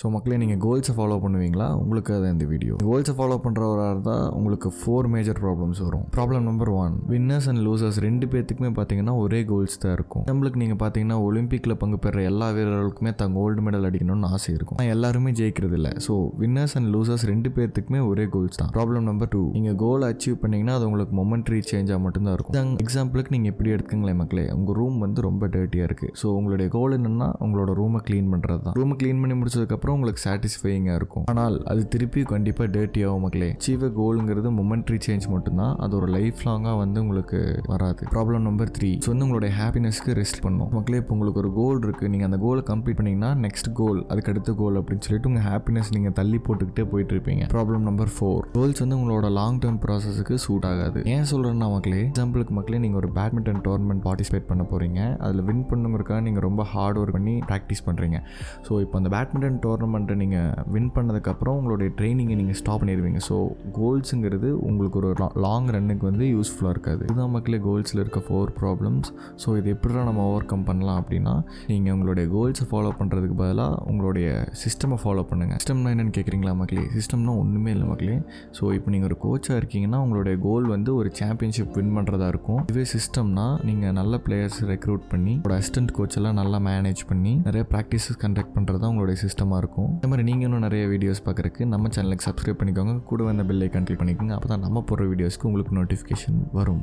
So மக்களே நீங்கள் கோல்ஸை follow பண்ணுவீங்களா? உங்களுக்கு அது இந்த வீடியோ கோல்ஸை ஃபாலோ பண்ணுறவராக இருந்தால் உங்களுக்கு ஃபோர் மேஜர் ப்ராப்ளம்ஸ் வரும். Problem number one winners and losers ரெண்டு பேர்த்துக்குமே பார்த்தீங்கன்னா ஒரே கோல்ஸ் தான் இருக்கும். நம்மளுக்கு நீங்கள் பார்த்தீங்கன்னா ஒலிம்பிக்கில் பங்கு பெற எல்லா வீரர்களுக்குமே தான் கோல்டு மெடல் அடிக்கணும்னு ஆசை இருக்கும். ஆனால் எல்லாருமே ஜெயிக்கிறது இல்லை. ஸோ வின்னர்ஸ் அண்ட் லூசர்ஸ் ரெண்டு பேர்த்துக்குமே ஒரே கோல்ஸ் தான். ப்ராப்ளம் நம்பர் டூ நீங்கள் கோல் அச்சீவ் பண்ணீங்கன்னா அது உங்களுக்கு மொமெண்ட்ரி சேஞ்சாக மட்டும்தான் இருக்கும். எக்ஸாம்பிளுக்கு நீங்கள் எப்படி எடுத்துக்கங்களேன் மக்களே உங்கள் ரூம் வந்து ரொம்ப டர்ட்டியாக இருக்குது ஸோ உங்களுடைய கோல் என்னென்னா உங்களோட ரூமை க்ளீன் பண்ணுறது தான் ரூமை க்ளீன் பண்ணி முடிச்சதுக்கப்புறம் அப்புறம் உங்களுக்கு சாட்டிஸ்ஃபையிங்காக இருக்கும். ஆனால் அது திருப்பி கண்டிப்பாக டர்ட்டி ஆகும் மக்களே. அச்சீவ் கோல்ங்கிறது மொமெண்ட்ரி சேஞ்ச் மட்டும்தான். அது ஒரு லைஃப் லாங்காக வந்து உங்களுக்கு வராது. ப்ராப்ளம் நம்பர் த்ரீ ஸோ வந்து உங்களுடைய ஹாப்பினஸ்க்கு ரெஸ்ட் பண்ணும். மக்களே இப்போ உங்களுக்கு ஒரு கோல் இருக்குது நீங்கள் அந்த கோலை கம்ப்ளீட் பண்ணிங்கன்னா நெக்ஸ்ட் கோல் அதுக்கு அடுத்த கோல் அப்படின்னு சொல்லிட்டு உங்கள் ஹாப்பினஸ் நீங்கள் தள்ளி போட்டுக்கிட்டே போயிட்டு இருப்பீங்க. ப்ராப்ளம் நம்பர் ஃபோர் கோல்ஸ் வந்து உங்களோட லாங் டேர்ம் ப்ராசஸுக்கு சூட் ஆகாது. ஏன் சொல்கிறேன்னா மக்களே எக்ஸாம்பிளுக்கு மக்களே நீங்கள் ஒரு பேட்மிண்டன் டோர்னமெண்ட் பார்ட்டிசிபேட் பண்ண போகிறீங்க அதில் வின் பண்ணுங்கிறக்காக நீங்கள் ரொம்ப ஹார்ட் ஒர்க் பண்ணி ப்ராக்டிஸ் பண்ணுறீங்க ஸோ இப்போ அந்த பேட்மிண்டன் டோர்னமெண்ட்டை நீங்கள் வின் பண்ணதுக்கப்புறம் உங்களுடைய ட்ரைனிங்கை நீங்கள் ஸ்டாப் பண்ணிடுவீங்க. ஸோ கோல்ஸுங்கிறது உங்களுக்கு ஒரு லாங் ரன்னுக்கு வந்து யூஸ்ஃபுல்லாக இருக்காது. இதுதான் மக்களே கோல்ஸில் இருக்க ஃபோர் ப்ராப்ளம்ஸ் ஸோ இது எப்படிடா நம்ம ஓவர் கம் பண்ணலாம் அப்படின்னா நீங்கள் உங்களுடைய கோல்ஸை ஃபாலோ பண்ணுறதுக்கு பதிலாக உங்களுடைய சிஸ்டமை ஃபாலோ பண்ணுங்கள் சிஸ்டம்னா என்னென்னு கேட்குறீங்களா மக்களே? சிஸ்டம்னா ஒன்றுமே இல்லை மக்களே. ஸோ இப்போ நீங்கள் ஒரு கோச்சாக இருக்கீங்கன்னா உங்களுடைய கோல் வந்து ஒரு சாம்பியன்ஷிப் வின் பண்ணுறதா இருக்கும். இதுவே சிஸ்டம்னா நீங்கள் நல்ல பிளேயர்ஸ் ரெக்ரூட் பண்ணி உங்களோட அசிஸ்டன்ட் கோச்செல்லாம் நல்லா மேனேஜ் பண்ணி நிறைய ப்ராக்டிஸஸ் கண்டக்ட் பண்ணுறது தான் உங்களுடைய சிஸ்டமாக இருக்கும் இந்த மாதிரி நீங்கள் இன்னும் நிறைய வீடியோஸ் பார்க்குறக்கு நம்ம சேனலுக்கு சப்ஸ்கிரைப் பண்ணிக்கோங்க. கூட வந்த பெல்லை கண்ட்ரி பண்ணிக்கோங்க. அப்போ தான் நம்ம போடுற வீடியோஸ்க்கு உங்களுக்கு நோட்டிஃபிகேஷன் வரும்.